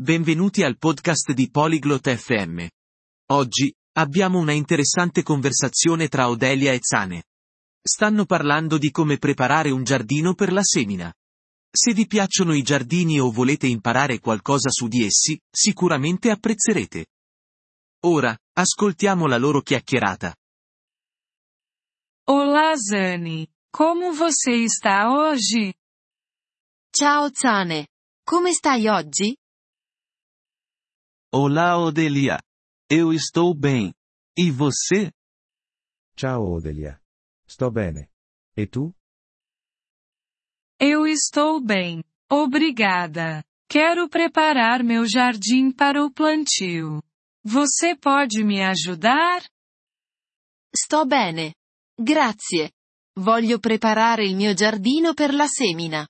Benvenuti al podcast di Polyglot FM. Oggi, abbiamo una interessante conversazione tra Odelia e Zane. Stanno parlando di come preparare un giardino per la semina. Se vi piacciono i giardini o volete imparare qualcosa su di essi, sicuramente apprezzerete. Ora, ascoltiamo la loro chiacchierata. Olá Zane, como você está hoje? Ciao Zane. Come stai oggi? Olá Odelia. Eu estou bem. E você? Ciao Odelia. Sto bene. E tu? Eu estou bem. Obrigada. Quero preparar meu jardim para o plantio. Você pode me ajudar? Sto bene. Grazie. Voglio preparare il mio giardino per la semina.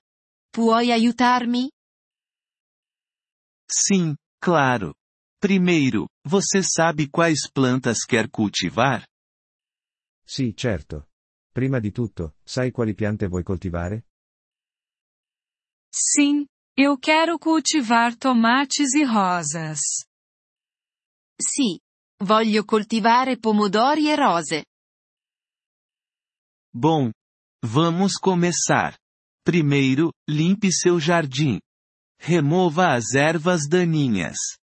Puoi aiutarmi? Sim, claro. Primeiro, você sabe quais plantas quer cultivar? Sì, certo. Prima di tutto, sai quali piante vuoi coltivare? Sim, eu quero cultivar tomates e rosas. Sì. Voglio coltivare pomodori e rose. Bom, vamos começar. Primeiro, limpe seu jardim. Remova as ervas daninhas.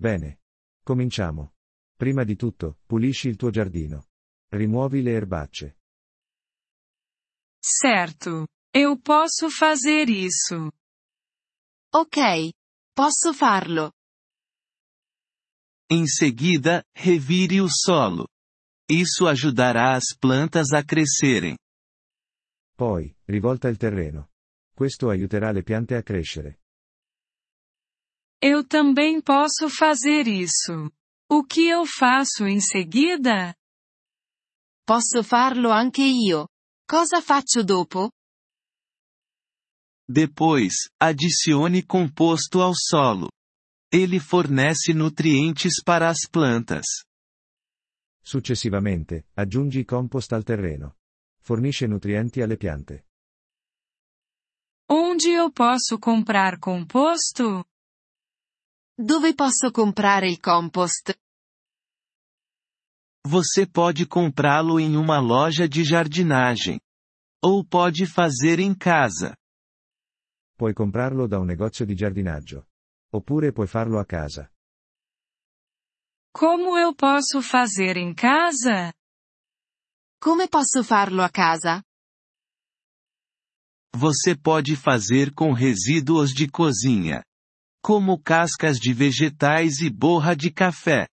Bene. Cominciamo. Prima di tutto, pulisci il tuo giardino. Rimuovi le erbacce. Certo. Eu posso fazer isso. Ok. Posso farlo. Em seguida, revire o solo. Isso ajudará as plantas a crescerem. Poi, rivolta il terreno. Questo aiuterà le piante a crescere. Eu também posso fazer isso. O que eu faço em seguida? Posso farlo anche io. Cosa faccio dopo? Depois, adicione composto ao solo. Ele fornece nutrientes para as plantas. Successivamente, aggiungi compost al terreno. Fornisce nutrienti alle piante. Onde eu posso comprar composto? Dove posso comprare il compost? Você pode comprá-lo em uma loja de jardinagem. Ou pode fazer em casa. Puoi comprarlo da un negozio di giardinaggio. Oppure puoi farlo a casa. Como eu posso fazer em casa? Come posso farlo a casa? Você pode fazer com resíduos de cozinha. Como cascas de vegetais e borra de café.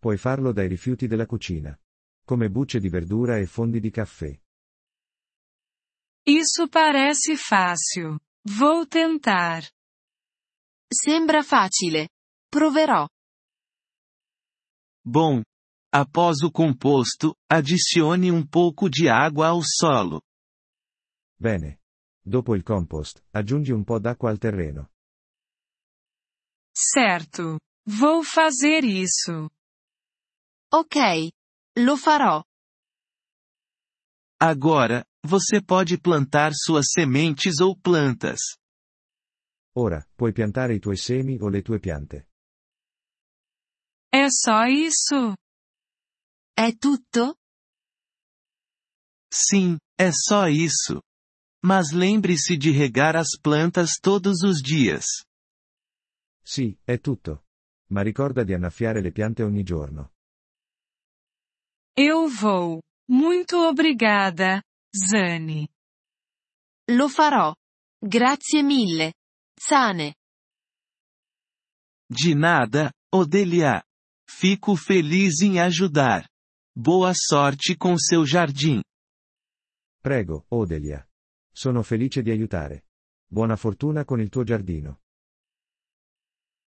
Puoi farlo dai rifiuti della cucina. Come bucce di verdura e fondi di caffè. Isso parece fácil. Vou tentar. Sembra facile. Proverò. Bom, após o composto, adicione um pouco de água ao solo. Bene. Dopo il compost, aggiungi un po' d'acqua al terreno. Certo. Vou fazer isso. Ok. Lo farò. Agora, você pode plantar suas sementes ou plantas. Ora, puoi piantare i tuoi semi o le tue piante. É só isso? È tutto? Sim, é só isso. Mas lembre-se de regar as plantas todos os dias. Sì, è tutto. Ma ricorda di annaffiare le piante ogni giorno. Eu vou. Muito obrigada, Zane. Lo farò. Grazie mille. Zane. De nada, Odelia. Fico feliz em ajudar. Boa sorte com seu jardim. Prego, Odelia. Sono felice di aiutare. Buona fortuna con il tuo giardino.